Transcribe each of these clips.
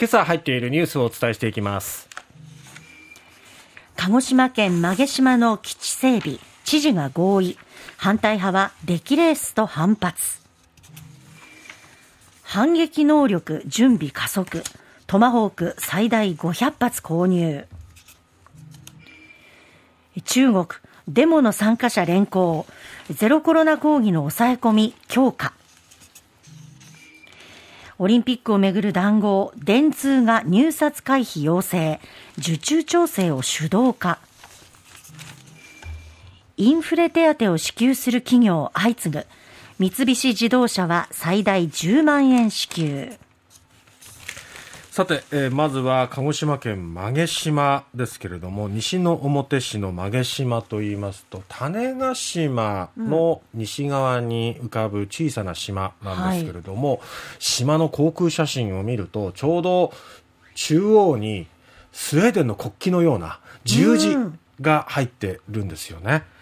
今朝入っているニュースをお伝えしていきます。鹿児島県馬毛島の基地整備知事が合意。反対派は出来レースと反発。反撃能力準備加速。トマホーク最大500発購入。中国デモの参加者連行。ゼロコロナ抗議の抑え込み強化。オリンピックをめぐる談合、電通が入札回避要請、受注調整を主導化。インフレ手当を支給する企業相次ぐ。三菱自動車は最大10万円支給。さて、えー、まずは鹿児島県馬毛島ですけれども西之表市の馬毛島といいますと種子島の西側に浮かぶ小さな島なんですけれども、うんはい、島の航空写真を見るとちょうど中央にスウェーデンの国旗のような十字が入ってるんですよね。うん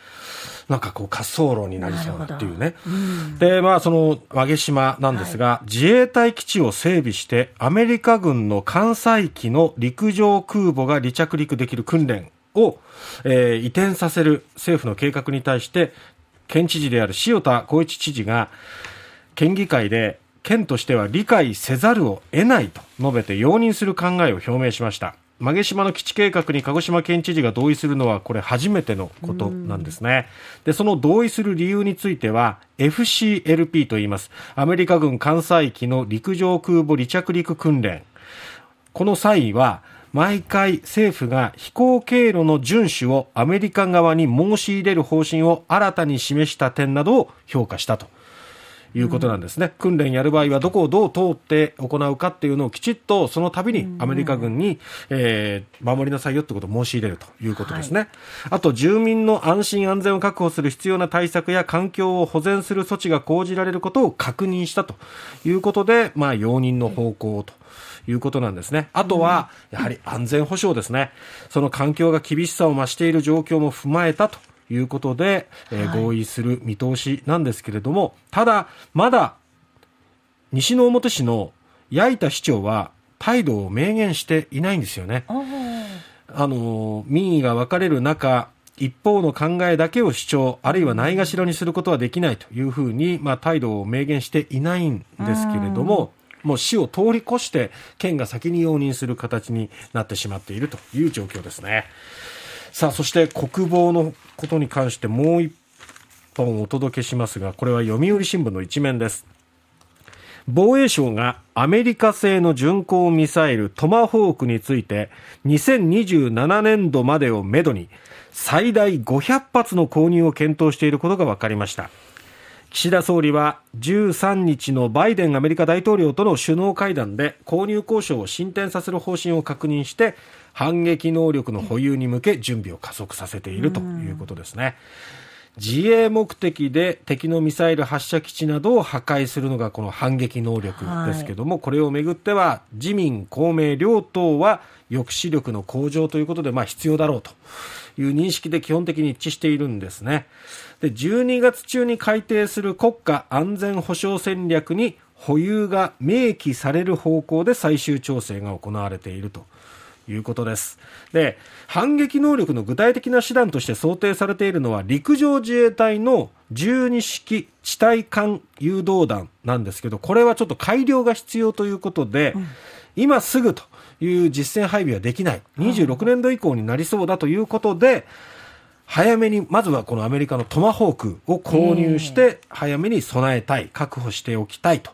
なんかこう滑走路になりそうなっていうね。うん、で、まあその和毛島なんですが、はい、自衛隊基地を整備してアメリカ軍の艦載機の陸上空母が離着陸できる訓練を、えー、移転させる政府の計画に対して、県知事である塩田光一知事が、県議会で県としては理解せざるを得ないと述べて容認する考えを表明しました。曲げ島の基地計画に鹿児島県知事が同意するのはこれ初めてのことなんですね。で、その同意する理由については FCLP と言います。アメリカ軍艦載機の陸上空母離着陸訓練。この際は毎回政府が飛行経路の遵守をアメリカ側に申し入れる方針を新たに示した点などを評価したということなんですね、うん、訓練やる場合はどこをどう通って行うかっていうのをきちっとその度にアメリカ軍に、えー、守りなさいよってことを申し入れるということですね、はい、あと住民の安心安全を確保する必要な対策や環境を保全する措置が講じられることを確認したということで、まあ、容認の方向と。いうことなんですね。あとは、やはり安全保障ですね。その環境が厳しさを増している状況も踏まえたということで、えー、合意する見通しなんですけれども、ただ、まだ西之表市の矢板市長は態度を明言していないんですよね。あの民意が分かれる中、一方の考えだけを主張、あるいはないがしろにすることはできないというふうに、まあ、態度を明言していないんですけれども、もう死を通り越して、県が先に容認する形になってしまっているという状況ですね。さあ、そして国防のことに関してもう一本お届けしますが、これは読売新聞の一面です。防衛省がアメリカ製の巡航ミサイルトマホークについて2027年度までをめどに最大500発の購入を検討していることが分かりました岸田総理は13日のバイデンアメリカ大統領との首脳会談で購入交渉を進展させる方針を確認して反撃能力の保有に向け準備を加速させているということですね。自衛目的で敵のミサイル発射基地などを破壊するのがこの反撃能力ですけども、はい、これをめぐっては自民、公明両党は抑止力の向上ということでまあ必要だろうという認識で基本的に一致しているんですね。で12月中に改定する国家安全保障戦略に保有が明記される方向で最終調整が行われていると。いうことです。で、反撃能力の具体的な手段として想定されているのは陸上自衛隊の12式地対艦誘導弾なんですけど、これはちょっと改良が必要ということで、うん、今すぐという実戦配備はできない。26年度以降になりそうだということで、早めに、まずはこのアメリカのトマホークを購入して、早めに備えたい、確保しておきたいと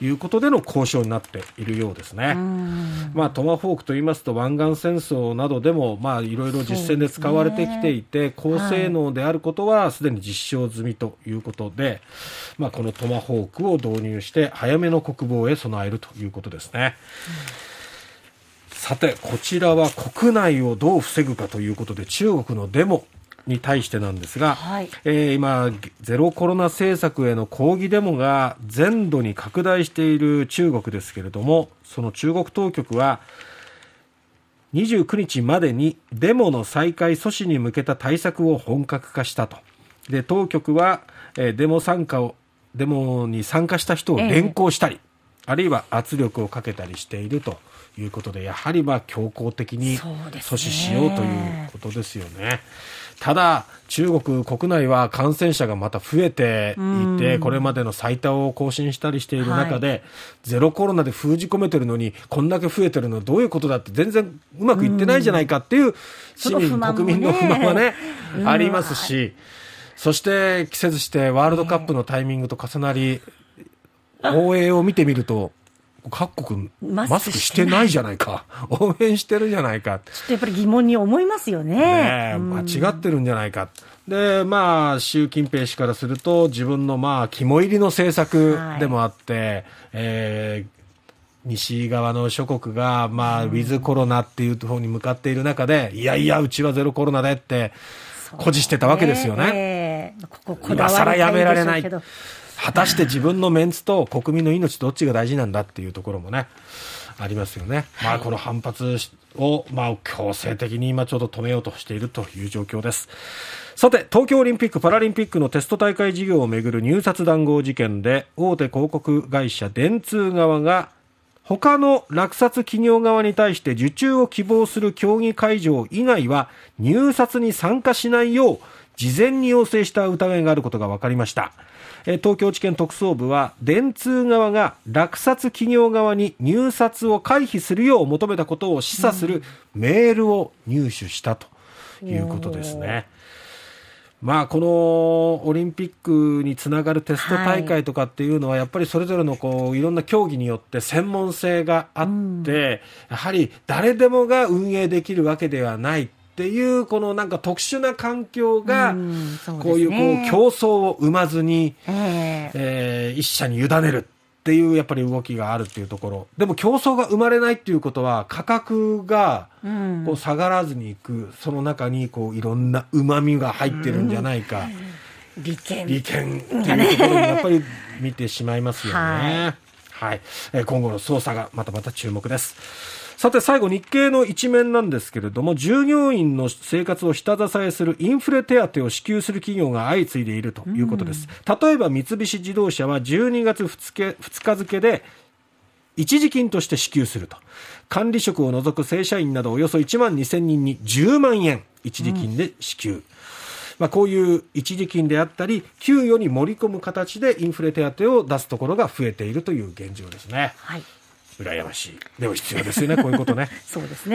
いうことでの交渉になっているようですね。まあ、トマホークと言いますと湾岸戦争などでもまあいろいろ実戦で使われてきていて、ね、高性能であることはすでに実証済みということで、はい、まあ、このトマホークを導入して早めの国防へ備えるということですね。さて、こちらは国内をどう防ぐかということで中国のデモに対してなんですが、はい、えー、今、ゼロコロナ政策への抗議デモが全土に拡大している中国ですけれども、その中国当局は、29日までにデモの再開阻止に向けた対策を本格化したと。で、当局は、えー、デモ参加を、デモに参加した人を連行したり、えあるいは圧力をかけたりしているということで、やはりまあ強硬的に阻止しようということですよね。ただ、中国国内は感染者がまた増えていて、これまでの最多を更新したりしている中で、ゼロコロナで封じ込めてるのに、こんだけ増えてるのはどういうことだって、全然うまくいってないじゃないかっていう市民、国民の不満はね、うん。ありますし、そして季節してワールドカップのタイミングと重なり、応援を見てみると、各国マスクしてないじゃないか。応援してるじゃないか。ちょっとやっぱり疑問に思いますよね。ね間違ってるんじゃないか。で、まあ、習近平氏からすると、自分のまあ、肝入りの政策でもあって、えー西側の諸国が、まあ、ウィズコロナっていう方に向かっている中で、いやいや、うちはゼロコロナでって、誇示してたわけですよね。ええこここだ今更やめられない。果たして自分のメンツと国民の命どっちが大事なんだっていうところもね、ありますよね。まあこの反発を、まあ強制的に今ちょうど止めようとしているという状況です。さて、東京オリンピック・パラリンピックのテスト大会事業をめぐる入札談合事件で、大手広告会社電通側が他の落札企業側に対して受注を希望する競技会場以外は入札に参加しないよう事前に要請した疑いがあることが分かりました。えー東京地検特捜部は電通側が落札企業側に入札を回避するよう求めたことを示唆するメールを入手したということですね。まあ、このオリンピックにつながるテスト大会とかっていうのは、やっぱりそれぞれのこういろんな競技によって専門性があって、やはり誰でもが運営できるわけではないっていう、このなんか特殊な環境がこういうこう競争を生まずに、え一社に委ねるっていうやっぱり動きがあるっていうところ。でも競争が生まれないっていうことは価格がうん。こう下がらずにいくその中にこういろんなうまみが入ってるんじゃないか、利権。利権っていうところにやっぱり見てしまいますよね。ははい、えー今後の捜査がまたまた注目です。さて最後日経の一面なんですけれども従業員の生活を下支えするインフレ手当を支給する企業が相次いでいるということです、例えば三菱自動車は12月 2, 2日付で一時金として支給すると。管理職を除く正社員などおよそ1万2000人に10万円一時金で支給、まあ、こういう一時金であったり給与に盛り込む形でインフレ手当を出すところが増えているという現状ですね。はい。羨ましい。でも必要ですよねこういうことね。そうですね。